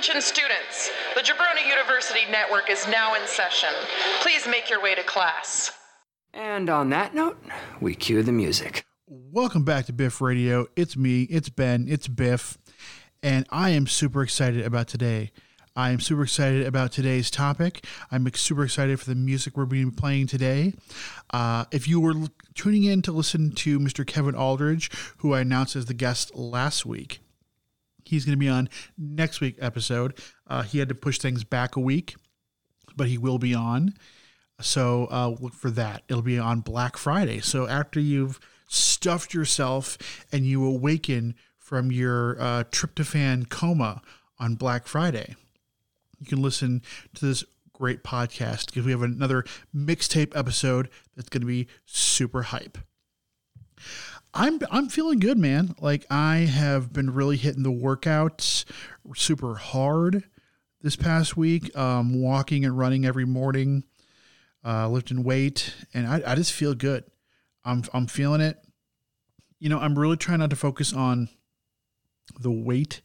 Attention students, the Jabroni University Network is now in session. Please make your way to class. And on that note, we cue the music. Welcome back to Biff Radio. It's me, it's Ben, it's Biff, and I am super excited about today. I am super excited about today's topic. I'm super excited for the music we're being playing today. Uh, if you were tuning in to listen to Mr. Kevin Aldridge, who I announced as the guest last week, he's going to be on next week episode. Uh, he had to push things back a week, but he will be on. So uh, look for that. It'll be on Black Friday. So after you've stuffed yourself and you awaken from your uh, tryptophan coma on Black Friday, you can listen to this great podcast because we have another mixtape episode that's going to be super hype. I'm I'm feeling good, man. Like I have been really hitting the workouts super hard this past week. Um, walking and running every morning, uh, lifting weight, and I, I just feel good. I'm I'm feeling it. You know, I'm really trying not to focus on the weight,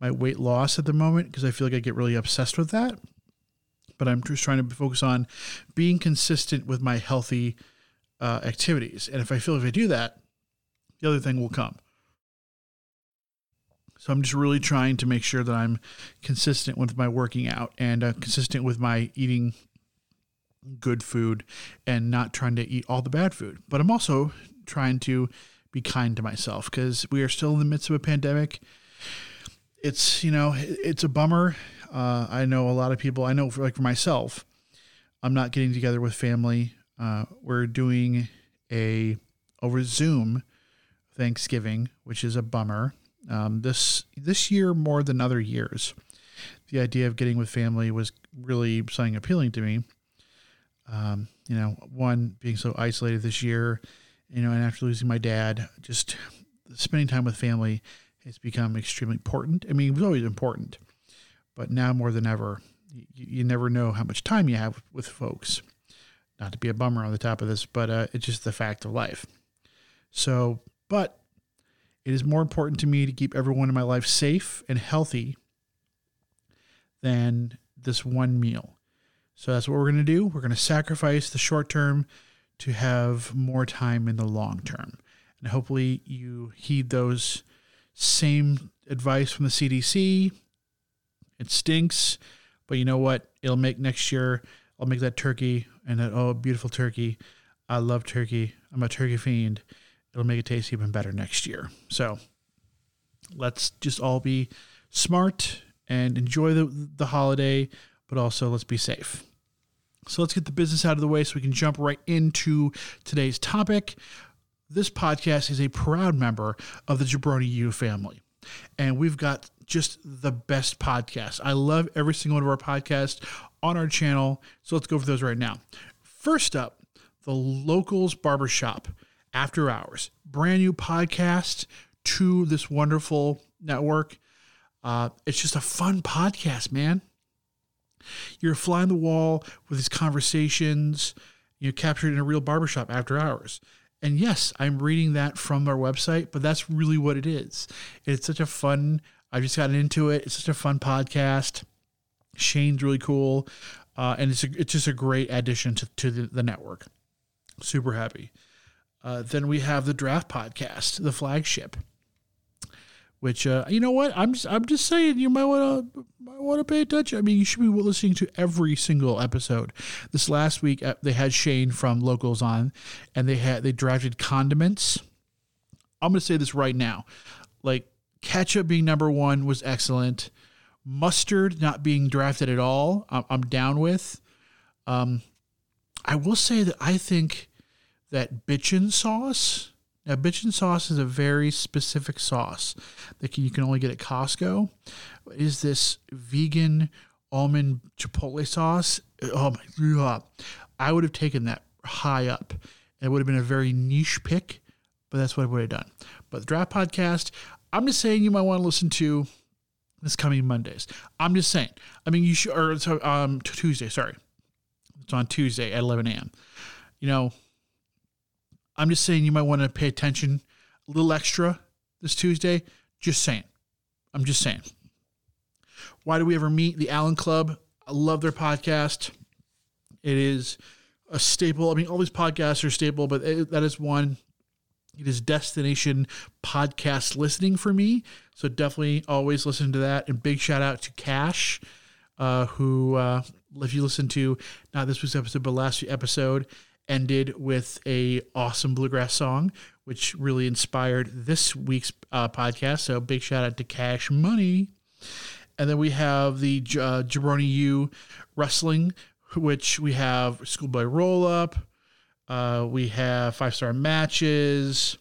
my weight loss at the moment, because I feel like I get really obsessed with that. But I'm just trying to focus on being consistent with my healthy uh, activities. And if I feel if I do that, the other thing will come. So I'm just really trying to make sure that I'm consistent with my working out and uh, consistent with my eating good food and not trying to eat all the bad food. But I'm also trying to be kind to myself because we are still in the midst of a pandemic. It's, you know, it's a bummer. Uh, I know a lot of people, I know for like for myself, I'm not getting together with family. Uh, we're doing a over Zoom Thanksgiving, which is a bummer. Um, this this year more than other years, the idea of getting with family was really something appealing to me. Um, you know, one being so isolated this year, you know, and after losing my dad, just spending time with family has become extremely important. I mean, it was always important, but now more than ever, you, you never know how much time you have with folks. Not to be a bummer on the top of this, but uh, it's just the fact of life. So but it is more important to me to keep everyone in my life safe and healthy than this one meal. So that's what we're going to do. We're going to sacrifice the short term to have more time in the long term. And hopefully you heed those same advice from the CDC. It stinks, but you know what? It'll make next year. I'll make that turkey and that oh beautiful turkey. I love turkey. I'm a turkey fiend it'll make it taste even better next year. So let's just all be smart and enjoy the, the holiday, but also let's be safe. So let's get the business out of the way so we can jump right into today's topic. This podcast is a proud member of the Jabroni U family, and we've got just the best podcast. I love every single one of our podcasts on our channel. So let's go for those right now. First up, the Locals Barbershop after Hours, brand new podcast to this wonderful network. Uh, it's just a fun podcast, man. You're flying the wall with these conversations, you know, captured in a real barbershop after hours. And yes, I'm reading that from our website, but that's really what it is. It's such a fun, I've just gotten into it. It's such a fun podcast. Shane's really cool. Uh, and it's, a, it's just a great addition to, to the, the network. Super happy. Uh, then we have the Draft Podcast, the flagship. Which uh, you know what I'm just, I'm just saying you might want to want to pay attention. I mean you should be listening to every single episode. This last week uh, they had Shane from Locals on, and they had they drafted condiments. I'm gonna say this right now, like ketchup being number one was excellent. Mustard not being drafted at all, I'm, I'm down with. Um, I will say that I think that bitchin sauce. Now, bitchin sauce is a very specific sauce that you can only get at Costco. Is this vegan almond chipotle sauce? Oh my god! I would have taken that high up. It would have been a very niche pick, but that's what I would have done. But the draft podcast, I'm just saying you might want to listen to this coming Mondays. I'm just saying. I mean, you should, or um, Tuesday. Sorry, it's on Tuesday at 11 a.m. You know, I'm just saying you might want to pay attention a little extra this Tuesday. Just saying. I'm just saying. Why Do We Ever Meet? The Allen Club. I love their podcast. It is a staple. I mean, all these podcasts are staple, but it, that is one. It is destination podcast listening for me. So definitely always listen to that. And big shout out to Cash, uh, who, uh, if you listen to not this week's episode, but last episode, ended with a awesome bluegrass song, which really inspired this week's uh, podcast. So big shout out to Cash Money. And then we have the uh, Jabroni U Wrestling, which we have Schoolboy Roll Up. Uh, we have five star matches.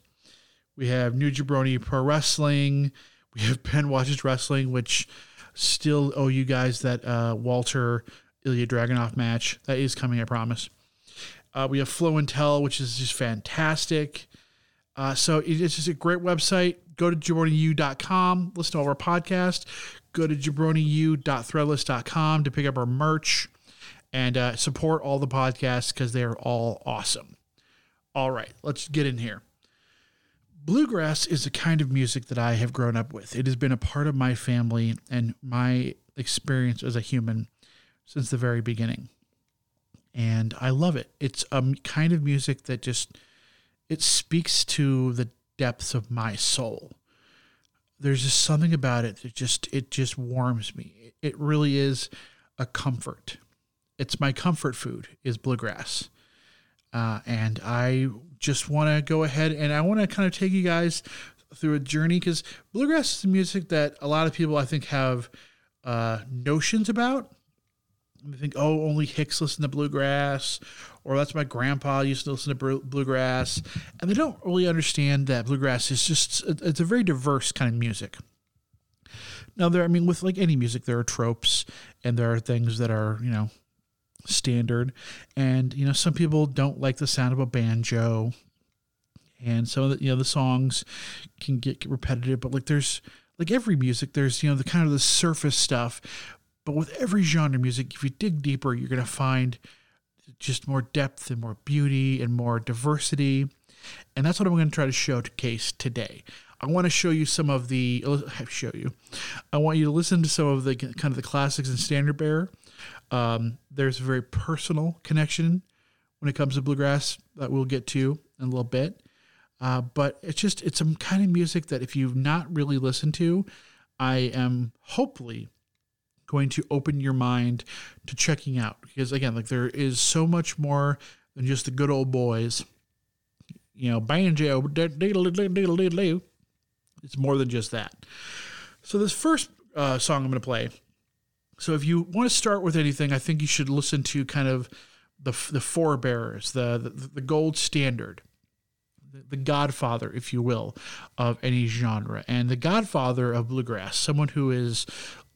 We have New Jabroni Pro Wrestling. We have Ben Watches Wrestling, which still owe you guys that uh, Walter Ilja Dragunov match. That is coming, I promise. Uh, we have Flow and Tell, which is just fantastic. Uh, so it's just a great website. Go to jabroniu.com, listen to all our podcast. Go to jabroniu.threadless.com to pick up our merch and uh, support all the podcasts because they're all awesome. All right, let's get in here. Bluegrass is a kind of music that I have grown up with. It has been a part of my family and my experience as a human since the very beginning. And I love it. It's a kind of music that just it speaks to the depths of my soul. There's just something about it that just it just warms me. It really is a comfort it's my comfort food is bluegrass. Uh, and I just want to go ahead and I want to kind of take you guys through a journey because bluegrass is music that a lot of people I think have uh, notions about. They think, oh, only Hicks listen to bluegrass, or that's my grandpa used to listen to bluegrass, and they don't really understand that bluegrass is just it's a very diverse kind of music. Now, there, I mean, with like any music, there are tropes and there are things that are you know standard. And, you know, some people don't like the sound of a banjo. And so, you know, the songs can get repetitive, but like there's, like every music, there's, you know, the kind of the surface stuff. But with every genre of music, if you dig deeper, you're going to find just more depth and more beauty and more diversity. And that's what I'm going to try to showcase today. I want to show you some of the show you. I want you to listen to some of the kind of the classics and standard bearer. Um, there's a very personal connection when it comes to bluegrass that we'll get to in a little bit. Uh, but it's just it's some kind of music that if you've not really listened to, I am hopefully going to open your mind to checking out because again, like there is so much more than just the good old boys. You know, banjo, it's more than just that. So this first uh, song I'm going to play so if you want to start with anything, I think you should listen to kind of the the forebearers, the the, the gold standard, the, the godfather, if you will, of any genre, and the godfather of bluegrass, someone who is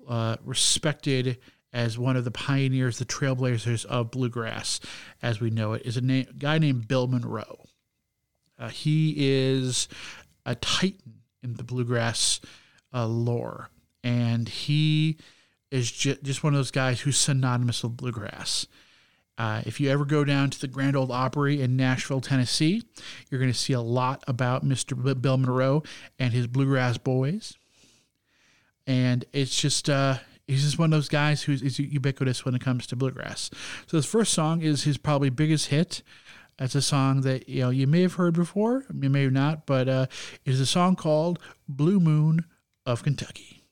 uh, respected as one of the pioneers, the trailblazers of bluegrass, as we know it, is a na- guy named Bill Monroe. Uh, he is a titan in the bluegrass uh, lore, and he is just, just one of those guys who's synonymous with bluegrass. Uh, if you ever go down to the Grand Ole Opry in Nashville, Tennessee, you're going to see a lot about Mr. Bill Monroe and his Bluegrass Boys. And it's just, uh, he's just one of those guys who's ubiquitous when it comes to bluegrass. So this first song is his probably biggest hit. It's a song that you know you may have heard before, you may have not, but uh, it is a song called "Blue Moon of Kentucky."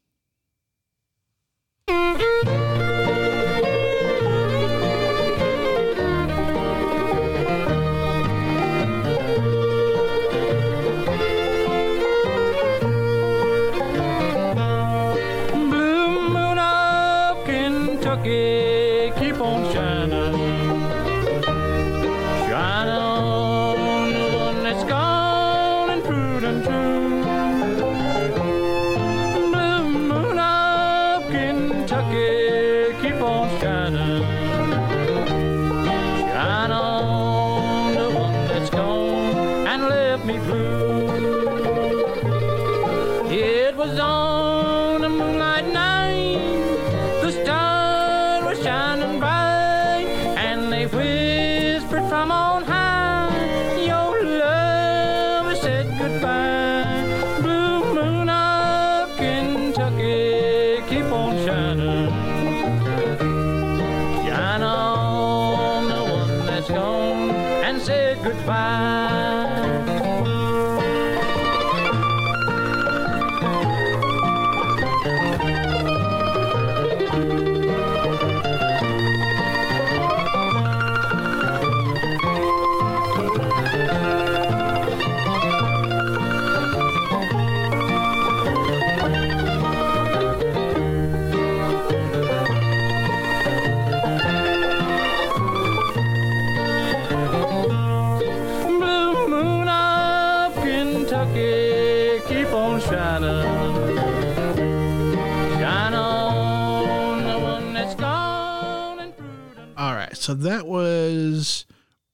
So that was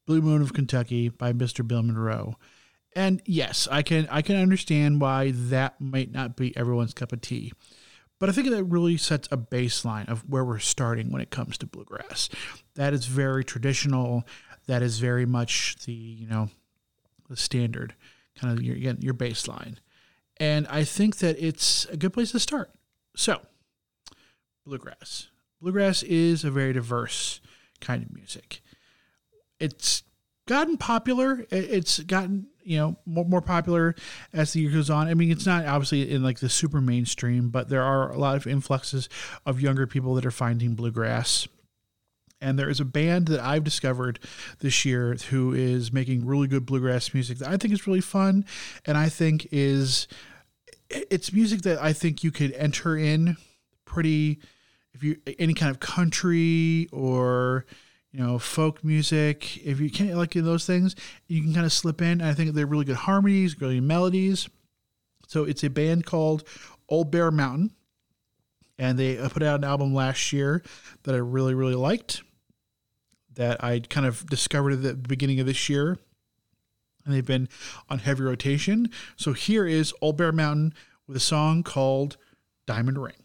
Blue Moon of Kentucky by Mr. Bill Monroe. And yes, I can I can understand why that might not be everyone's cup of tea. But I think that really sets a baseline of where we're starting when it comes to bluegrass. That is very traditional. That is very much the, you know, the standard kind of your your baseline. And I think that it's a good place to start. So, bluegrass. Bluegrass is a very diverse kind of music. It's gotten popular. It's gotten you know more, more popular as the year goes on. I mean, it's not obviously in like the super mainstream, but there are a lot of influxes of younger people that are finding bluegrass. And there is a band that I've discovered this year who is making really good bluegrass music that I think is really fun, and I think is it's music that I think you could enter in pretty if you any kind of country or you know folk music if you can't like those things you can kind of slip in. I think they're really good harmonies really melodies. So it's a band called old bear mountain and they uh, put out an album last year that i really really liked that i kind of discovered at the beginning of this year and they've been on heavy rotation. So here is old bear mountain with a song called diamond ring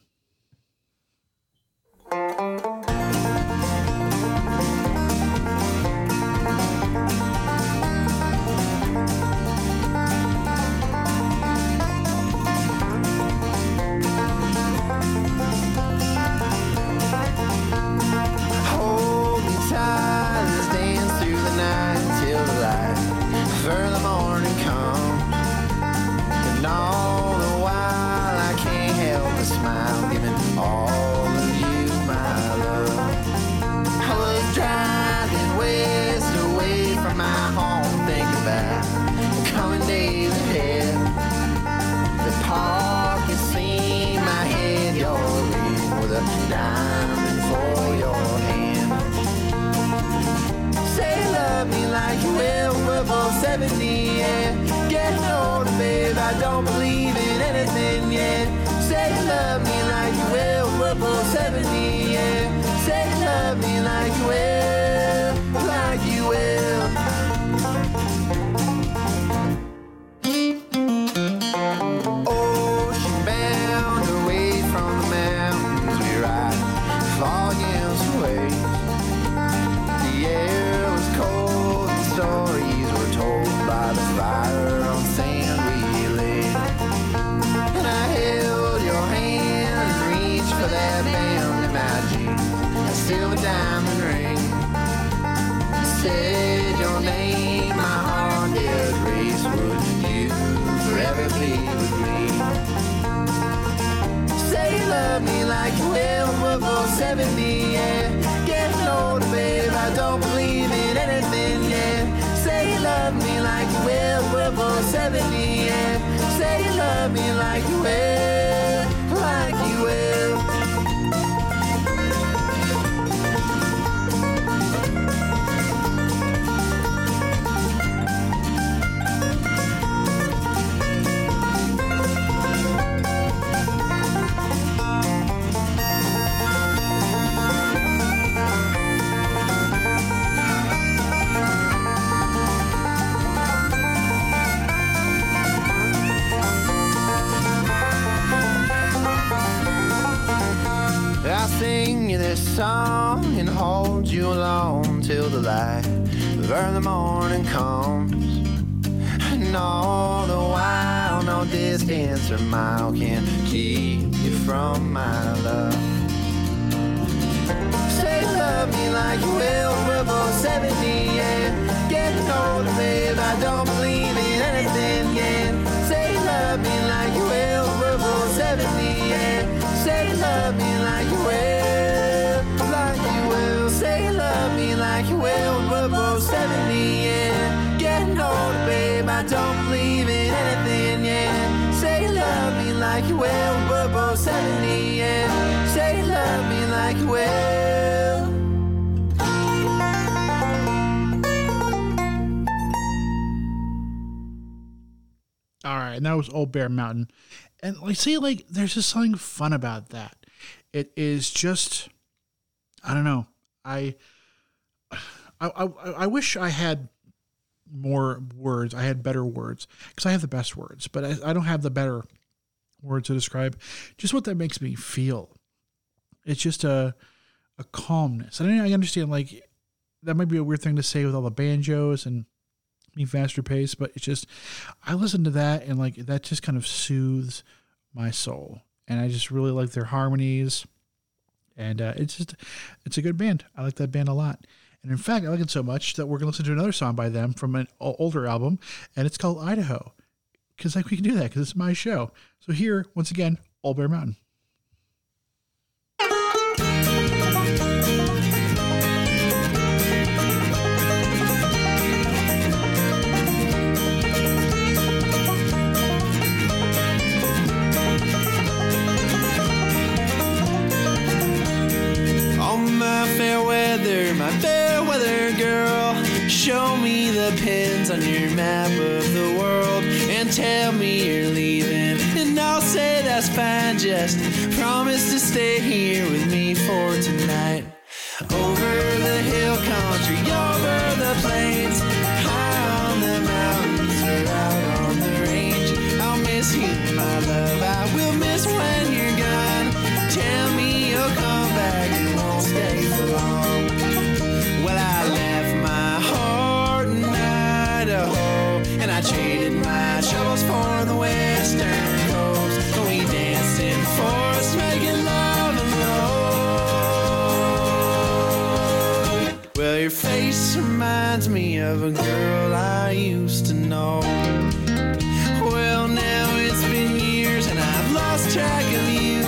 and that was Old Bear Mountain. And like see, like there's just something fun about that. It is just I don't know. I I, I I wish I had more words. I had better words because I have the best words, but I, I don't have the better words to describe just what that makes me feel. It's just a a calmness. And I understand like that might be a weird thing to say with all the banjos and me faster pace, but it's just I listen to that and like that just kind of soothes my soul. And I just really like their harmonies. And uh, it's just it's a good band. I like that band a lot. And in fact, I like it so much that we're gonna listen to another song by them from an older album, and it's called Idaho. Because like we can do that because it's my show. So here, once again, Old Bear Mountain. My fair weather my fair weather girl. Show me the pins on your map of the world and tell me you're leaving. And I'll say that's fine, just promise to stay here with me for tonight. Over the hill country, over the plains, of a girl I used to know. Well, now it's been years, and I've lost track of you.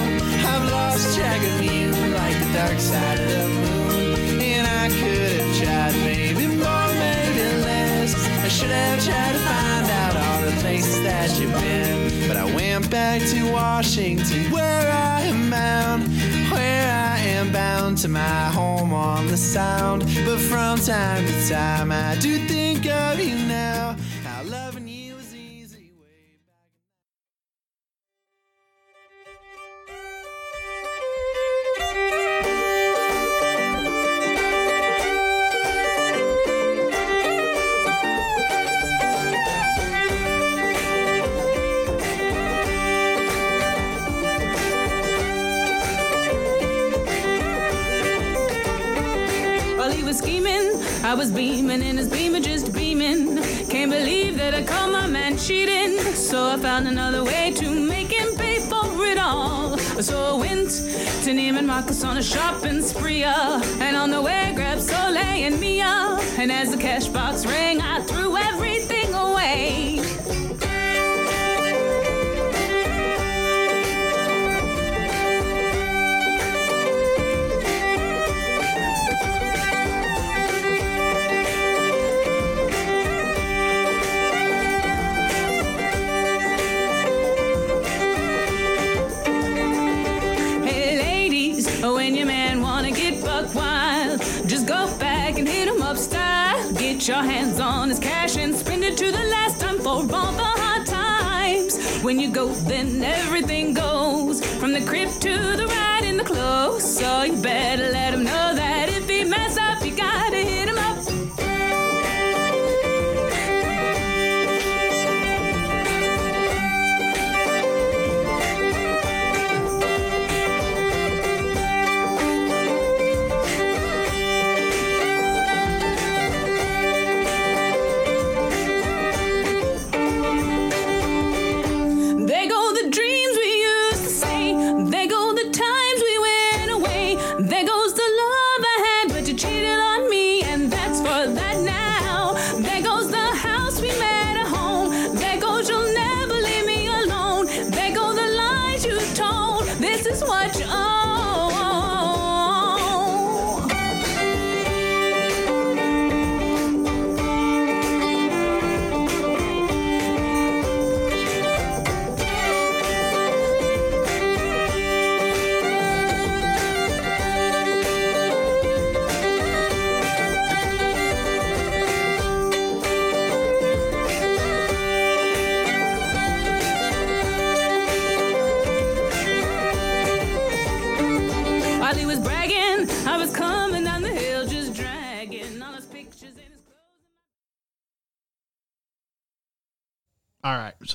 I've lost track of you like the dark side of the moon. And I could have tried, maybe more, maybe less. I should have tried to find out all the places that you've been. But I went back to Washington, where I to my home on the sound. But from time to time, I do think of you was beaming in his beamer, just beaming. Can't believe that I caught my man cheating. So I found another way to make him pay for it all. So I went to Neiman Marcus on a shopping spree. uh, And on the way, grabbed Soleil and Mia. And as the cash box rang, I When you go, then everything goes from the crib to the ride in the clothes. So you better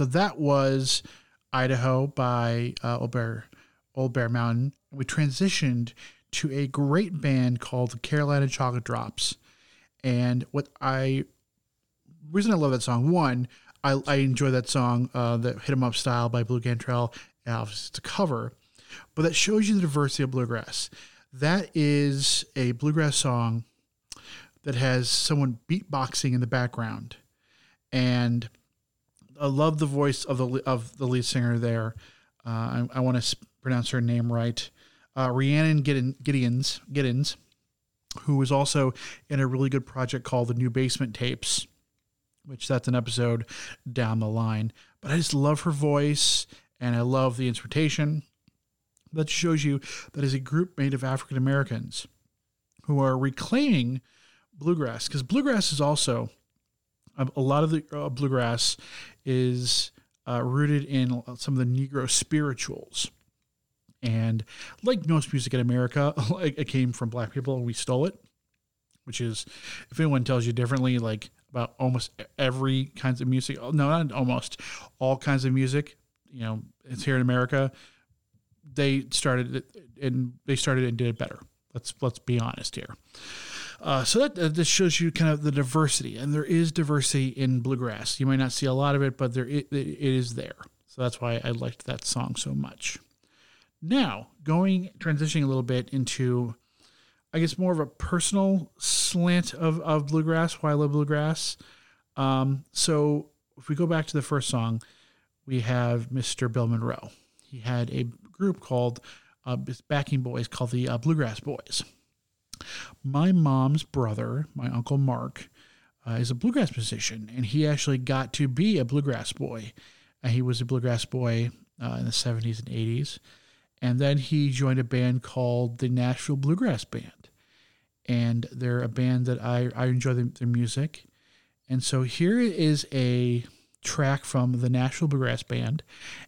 So that was Idaho by uh, Old Bear, Old Bear Mountain. We transitioned to a great band called Carolina Chocolate Drops. And what I reason I love that song, one, I, I enjoy that song, uh, the Hit 'em Up Style by Blu Cantrell. Uh, it's a cover, but that shows you the diversity of bluegrass. That is a bluegrass song that has someone beatboxing in the background, and I love the voice of the of the lead singer there. Uh, I, I want to pronounce her name right, uh, Rhiannon Giddens, Giddens, who is also in a really good project called the New Basement Tapes, which that's an episode down the line. But I just love her voice, and I love the instrumentation. That shows you that is a group made of African Americans who are reclaiming bluegrass because bluegrass is also a, lot of the uh, bluegrass is uh, rooted in some of the Negro spirituals. And like most music in America, like it came from black people and we stole it, which is, if anyone tells you differently, like about almost every kinds of music, no, not almost all kinds of music, you know, it's here in America. They started it and they started and did it better. Let's let's be honest here. Uh, so that uh, this shows you kind of the diversity, and there is diversity in bluegrass. You might not see a lot of it, but there it, it is there. So that's why I liked that song so much. Now going transitioning a little bit into, I guess more of a personal slant of of bluegrass. Why I love bluegrass. Um, so if we go back to the first song, we have Mr. Bill Monroe. He had a group called uh, backing boys called the uh, Bluegrass Boys. My mom's brother, my uncle Mark, uh, is a bluegrass musician, and he actually got to be a bluegrass boy. Uh, he was a bluegrass boy uh, in the 70s and 80s. And then he joined a band called the Nashville Bluegrass Band. And they're a band that I, I enjoy the, their music. And so here is a track from the Nashville Bluegrass Band.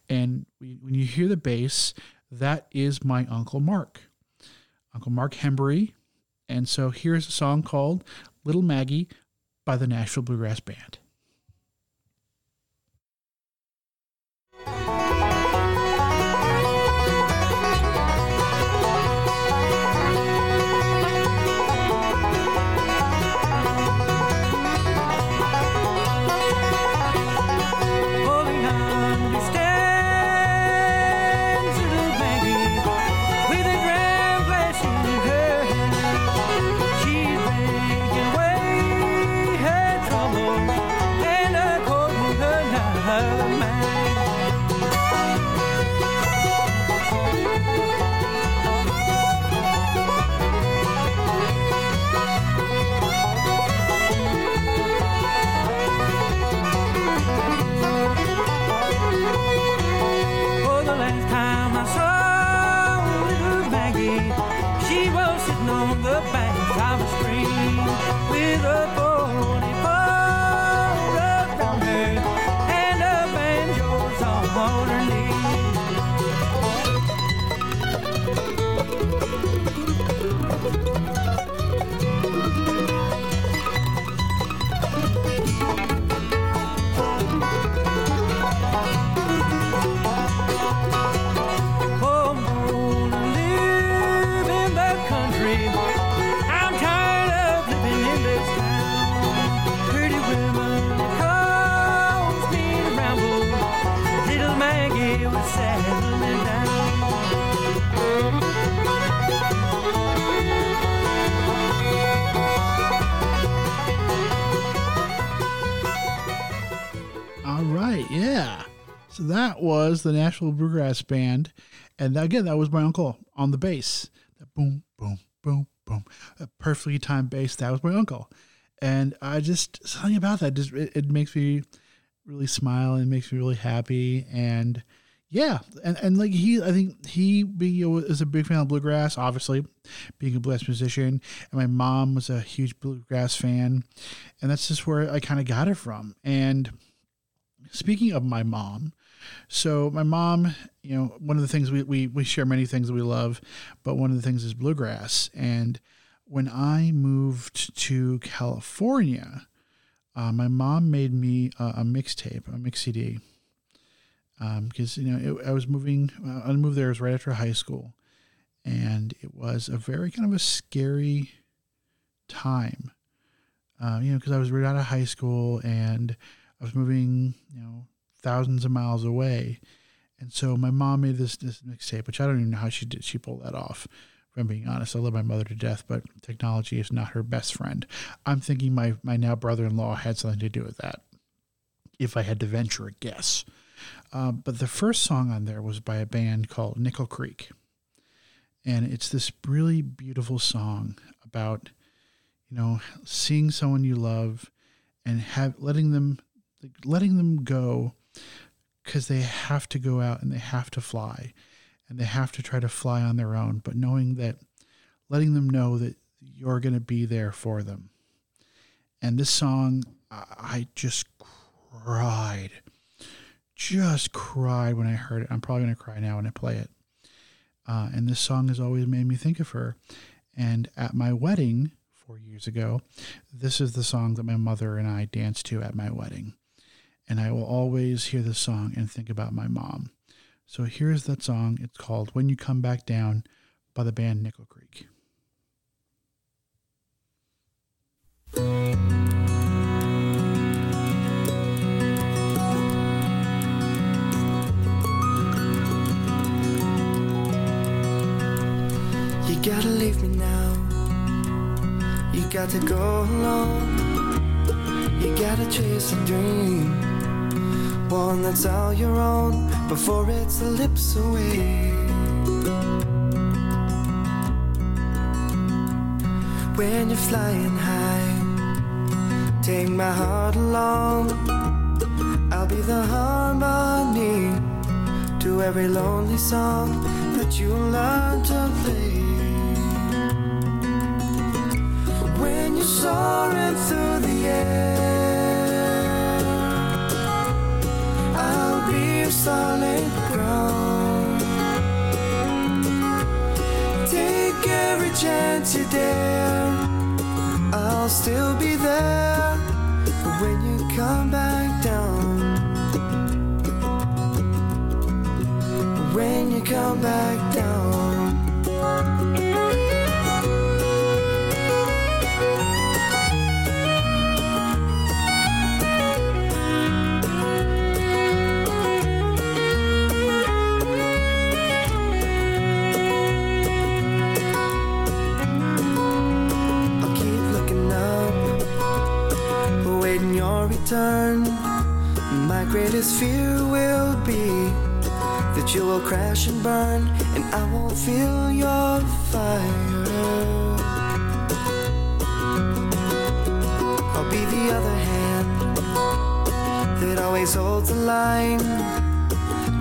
And when you hear the bass, that is my Uncle Mark, Uncle Mark Hembree. And so here's a song called Little Maggie by the Nashville Bluegrass Band. The Nashville Bluegrass Band, and again, that was my uncle on the bass. Boom, boom, boom, boom, that perfectly timed bass. That was my uncle, and I just something about that just it, it makes me really smile and makes me really happy. And yeah, and, and like he, I think he being is a big fan of bluegrass, obviously, being a bluegrass musician, and my mom was a huge bluegrass fan, and that's just where I kind of got it from. And speaking of my mom, so my mom, you know, one of the things we, we, we share many things that we love, but one of the things is bluegrass. And when I moved to California, uh, my mom made me a, a mixtape, a mix CD, because you know it, I was moving. Uh, I moved there. Was right after high school, and it was a very kind of a scary time. Uh, you know, because I was right out of high school and I was moving, you know, thousands of miles away, and so my mom made this this mixtape, which I don't even know how she did. She pulled that off. If I'm being honest, I love my mother to death, but technology is not her best friend. I'm thinking my my now brother-in-law had something to do with that. If I had to venture a guess, uh, but the first song on there was by a band called Nickel Creek, and it's this really beautiful song about you know seeing someone you love and have letting them letting them go because they have to go out and they have to fly and they have to try to fly on their own, but knowing that, letting them know that you're going to be there for them. And this song, I just cried, just cried when I heard it. I'm probably going to cry now when I play it. Uh, and this song has always made me think of her. And at my wedding four years ago, this is the song that my mother and I danced to at my wedding. And I will always hear this song and think about my mom. So here's that song. It's called When You Come Back Down by the band Nickel Creek. You gotta leave me now. You got to go alone. You gotta chase a dream. One that's all your own before it slips away. When you're flying high, take my heart along. I'll be the harmony to every lonely song that you learn to play. When you're soaring through the air, solid ground. Take every chance you dare, I'll still be there when you come back down. When you come back down. Greatest fear will be that you will crash and burn, and I won't feel your fire. I'll be the other hand that always holds the line,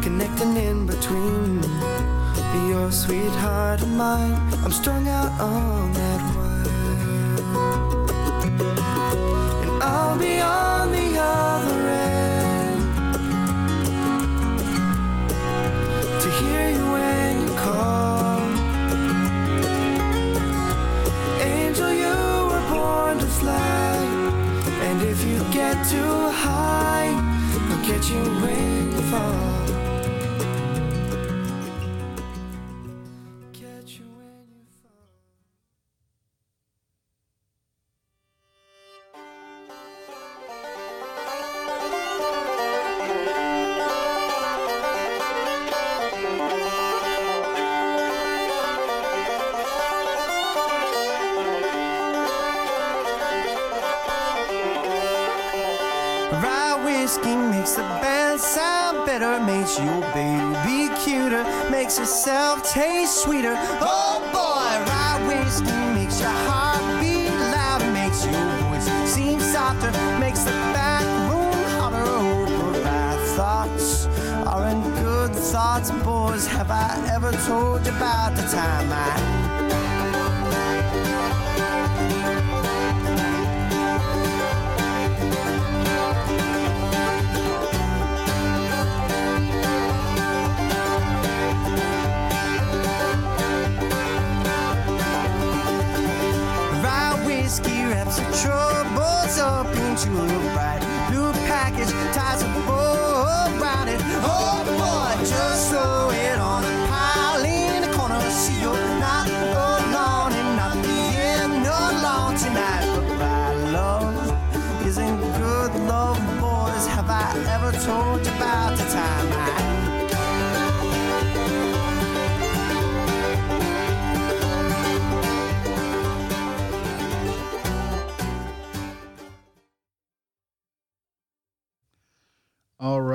connecting in between Be your sweetheart and mine. I'm strung out on that wire, you when good thoughts, boys. Have I ever told you about the time I?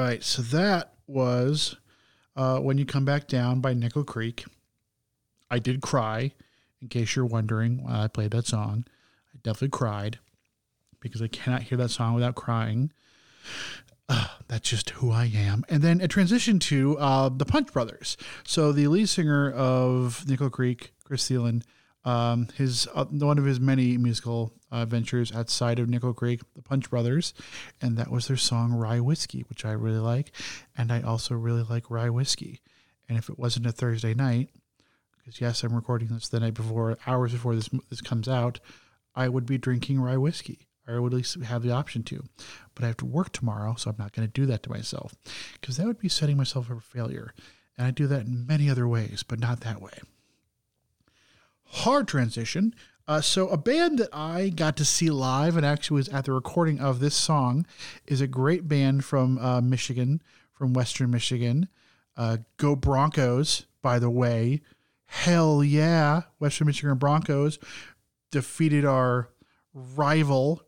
Right. So that was uh, When You Come Back Down by Nickel Creek. I did cry, in case you're wondering why I played that song. I definitely cried because I cannot hear that song without crying. Uh, that's just who I am. And then a transition to uh, the Punch Brothers. So the lead singer of Nickel Creek, Chris Thile, um, his uh, one of his many musical uh, ventures outside of Nickel Creek, the Punch Brothers, and that was their song "Rye Whiskey," which I really like, and I also really like rye whiskey. And if it wasn't a Thursday night, because yes, I'm recording this the night before, hours before this this comes out, I would be drinking rye whiskey, I would at least have the option to. But I have to work tomorrow, so I'm not going to do that to myself, because that would be setting myself up for failure. And I do that in many other ways, but not that way hard transition. Uh, so, a band that I got to see live and actually was at the recording of this song is a great band from uh, Michigan, from Western Michigan. Uh, Go Broncos, by the way. Hell yeah. Western Michigan Broncos defeated our rival,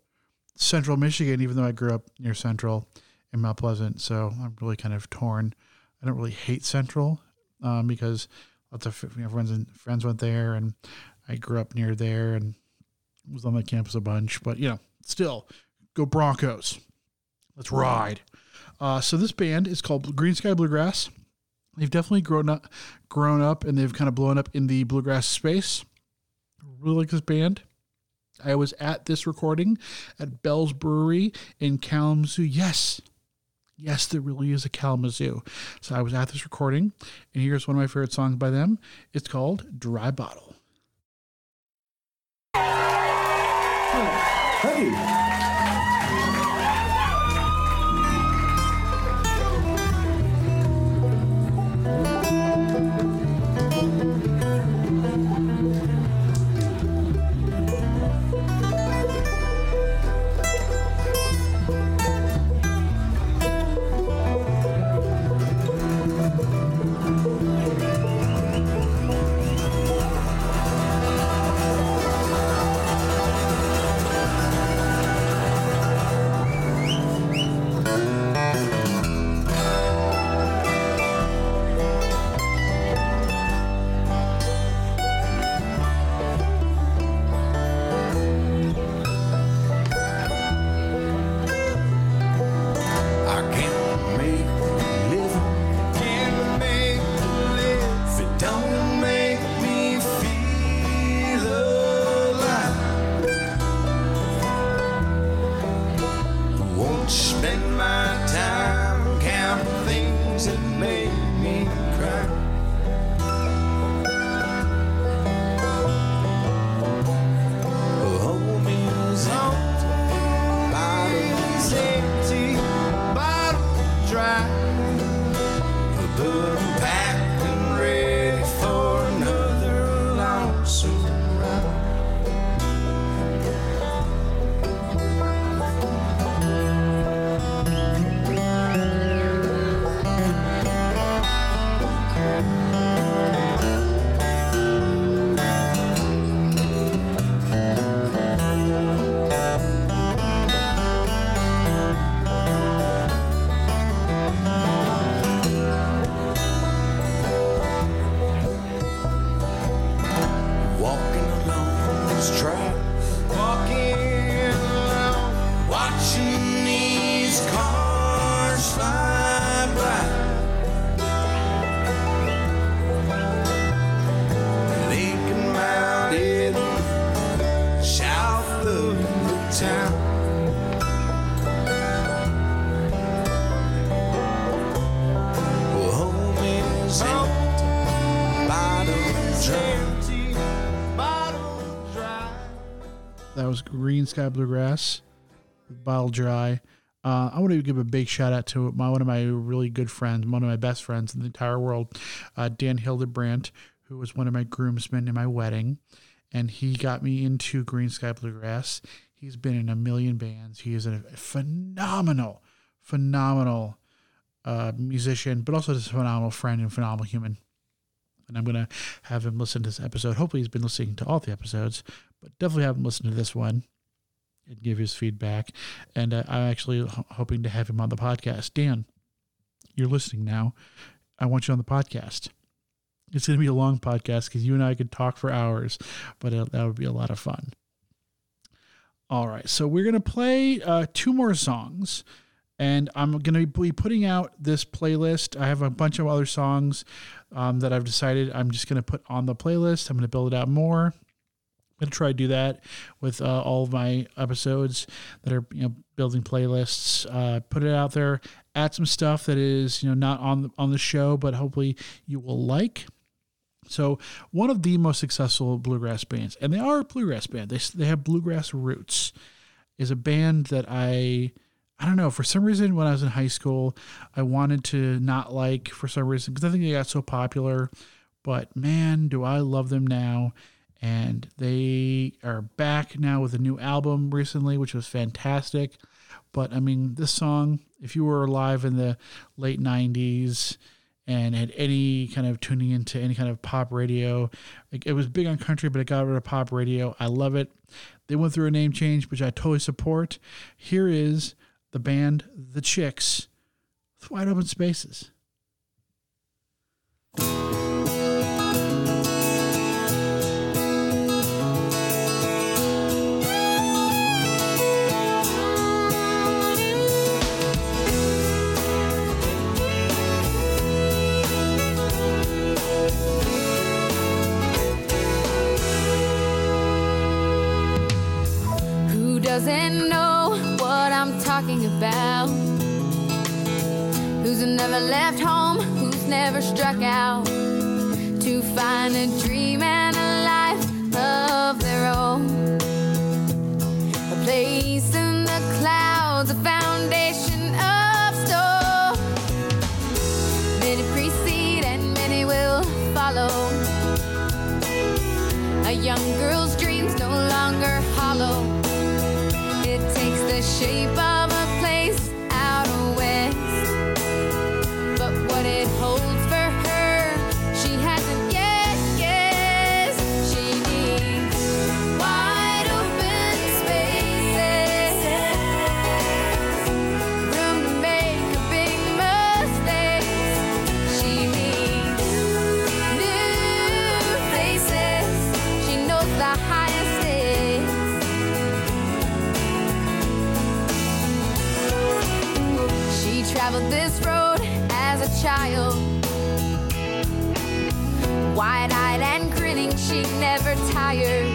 Central Michigan, even though I grew up near Central in Mount Pleasant. So, I'm really kind of torn. I don't really hate Central um, because lots of you know, friends and friends went there, and I grew up near there and was on the campus a bunch. But you know, still, go Broncos! Let's ride. Uh, so this band is called Greensky Bluegrass. They've definitely grown up, grown up, and they've kind of blown up in the bluegrass space. Really like this band. I was at this recording at Bell's Brewery in Kalamazoo. Yes, yes, there really is a Kalamazoo. So I was at this recording, and here's one of my favorite songs by them. It's called Dry Bottle. I Greensky Bluegrass Bottle Dry. Uh, I want to give a big shout out to my one of my really good friends, one of my best friends in the entire world, uh, Dan Hildebrandt, who was one of my groomsmen in my wedding, and he got me into Greensky Bluegrass. He's been in a million bands. He is a phenomenal, phenomenal uh, musician, but also just a phenomenal friend and phenomenal human. And I'm gonna have him listen to this episode. Hopefully, he's been listening to all the episodes, but definitely have him listen to this one and give his feedback. And uh, I'm actually h- hoping to have him on the podcast. Dan, you're listening now. I want you on the podcast. It's going to be a long podcast because you and I could talk for hours, but it, that would be a lot of fun. All right, so we're going to play uh, two more songs, and I'm going to be putting out this playlist. I have a bunch of other songs um, that I've decided I'm just going to put on the playlist. I'm going to build it out more. Going to try to do that with uh, all of my episodes that are you know building playlists. Uh, put it out there. Add some stuff that is you know not on the, on the show, but hopefully you will like. So one of the most successful bluegrass bands, and they are a bluegrass band. They they have bluegrass roots. Is a band that I I don't know for some reason when I was in high school I wanted to not like for some reason because I think they got so popular. But man, do I love them now! And they are back now with a new album recently, which was fantastic. But I mean, this song, if you were alive in the late '90s and had any kind of tuning into any kind of pop radio. Like it was big on country, but it got rid of pop radio. I love it. They went through a name change, which I totally support. Here is the band The Chicks with Wide Open Spaces. Who doesn't know what I'm talking about? Who's never left home? Who's never struck out to find a dream and a life of their own? A place in the clouds, a foundation of stone. Many precede and many will follow. A young girl's shape never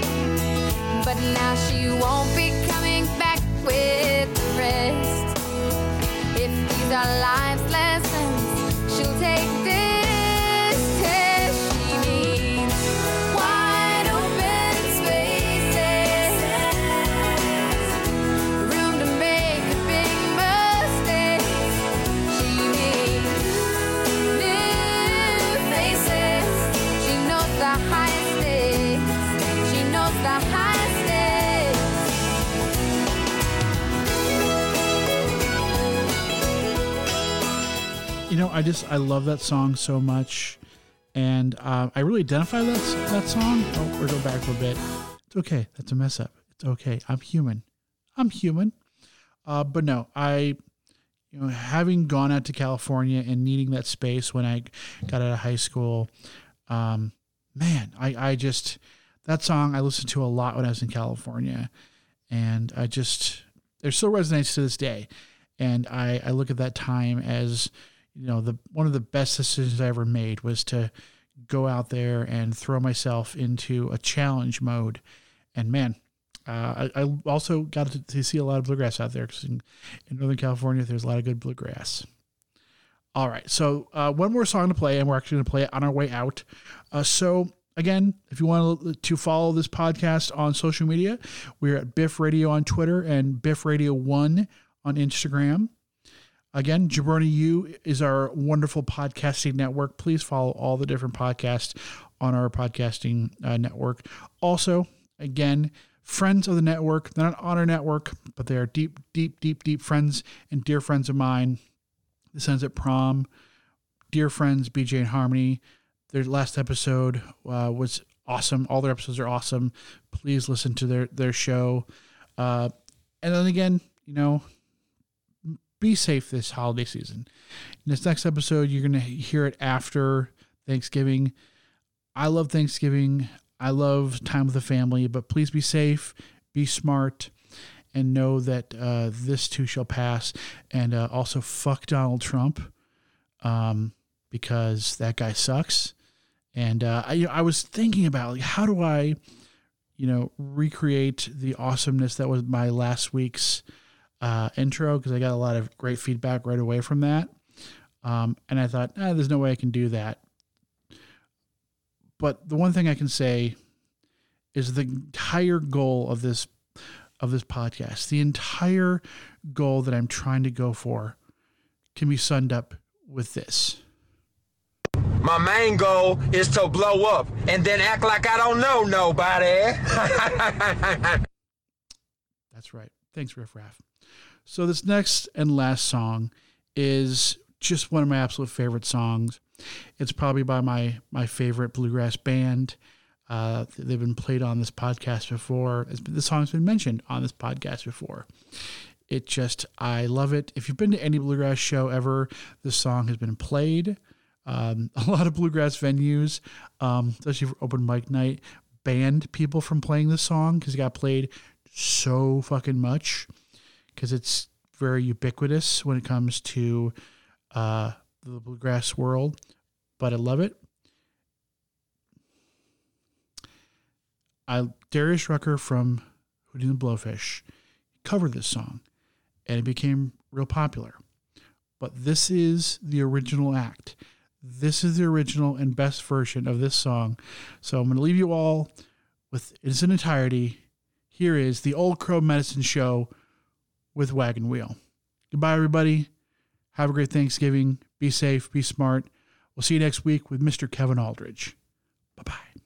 I just I love that song so much, and uh, I really identify that that song. Oh, we're going back for a bit. It's okay. That's a mess up. It's okay. I'm human. I'm human. Uh, but no, I, you know, having gone out to California and needing that space when I got out of high school, um, man, I I just that song I listened to a lot when I was in California, and I just it still resonates to this day, and I I look at that time as you know the one of the best decisions I ever made was to go out there and throw myself into a challenge mode, and man. Uh, I, I also got to, to see a lot of bluegrass out there because in, in Northern California, there's a lot of good bluegrass. All right, so uh, one more song to play, and we're actually going to play it on our way out. Uh, so again, if you want to follow this podcast on social media, we're at Biff Radio on Twitter and Biff Radio One on Instagram. Again, Jabroni U is our wonderful podcasting network. Please follow all the different podcasts on our podcasting uh, network. Also, again, friends of the network. They're not on our network, but they are deep, deep, deep, deep friends and dear friends of mine. The Sons at Prom, dear friends, BJ and Harmony. Their last episode uh, was awesome. All their episodes are awesome. Please listen to their their show. Uh, and then again, you know, be safe this holiday season. In this next episode, you're going to hear it after Thanksgiving. I love Thanksgiving. I love time with the family, but please be safe, be smart, and know that uh, this too shall pass. And uh, also, fuck Donald Trump um, because that guy sucks. And uh, I, I was thinking about like, how do I, you know, recreate the awesomeness that was my last week's uh, intro because I got a lot of great feedback right away from that. Um, and I thought, ah, there's no way I can do that. But the one thing I can say is the entire goal of this of this podcast, the entire goal that I'm trying to go for, can be summed up with this. My main goal is to blow up and then act like I don't know nobody. That's right. Thanks, Riff Raff. So this next and last song is just one of my absolute favorite songs. It's probably by my my favorite bluegrass band. Uh, they've been played on this podcast before. The song's been mentioned on this podcast before. It just I love it. If you've been to any bluegrass show ever, this song has been played. Um, a lot of bluegrass venues, um, especially for open mic night, banned people from playing this song because it got played so fucking much because it's very ubiquitous when it comes to uh, the bluegrass world. But I love it. I Darius Rucker from Hootie and the Blowfish covered this song, and it became real popular. But this is the original act. This is the original and best version of this song. So I'm going to leave you all with in its entirety. Here is the Old Crow Medicine Show with Wagon Wheel. Goodbye, everybody. Have a great Thanksgiving. Be safe. Be smart. We'll see you next week with Mr. Kevin Aldridge. Bye bye.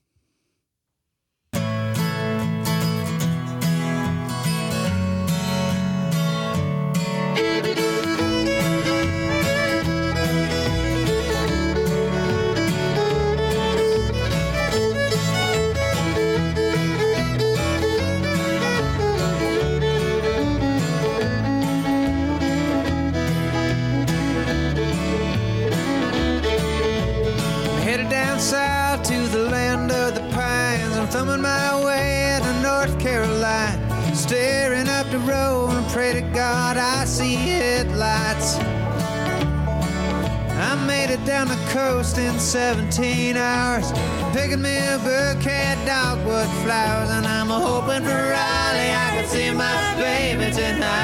Staring up the road and pray to God I see headlights. I made it down the coast in 17 hours. Picking me a bouquet of dogwood flowers. And I'm hoping for Raleigh I can see my baby tonight.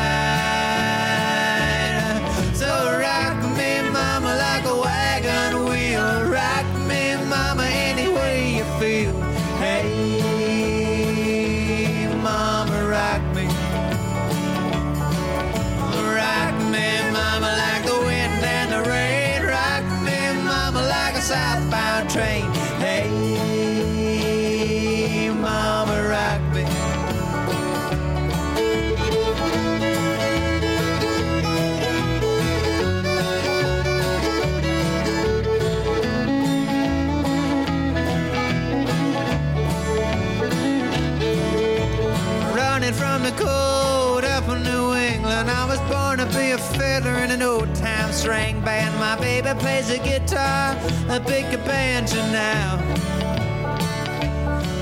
So rock string band. My baby plays the guitar, a banjo now.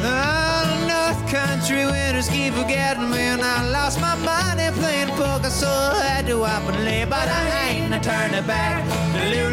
Oh, North Country winters keep forgetting me, and I lost my money playing poker, so I had to up and lay. But I ain't a turning back to live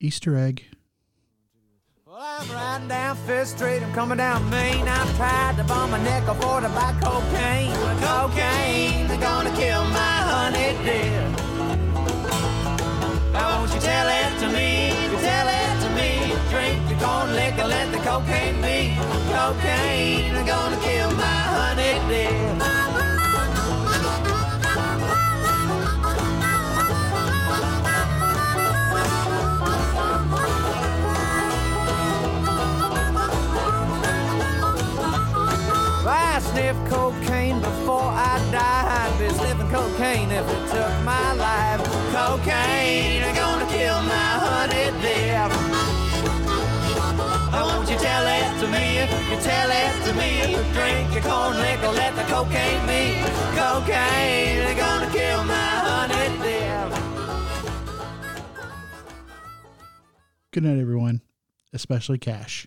Easter egg. Well, I'm riding down Fifth Street, I'm coming down Main. I'm tired to my to buy cocaine. Cocaine, they're gonna kill my honey dear. Now won't you tell it to me? You tell it to me. Drink your corn liquor, let the cocaine be. Cocaine, they're gonna kill my honey dear. I sniffed cocaine before I died. Be sniffing cocaine if it took my life. Cocaine, gonna kill my honey dear. Oh, won't you tell it to me? You tell it to me. Drink your corn liquor, let the cocaine be. Cocaine, gonna kill my honey dear. Good night, everyone, especially Cash.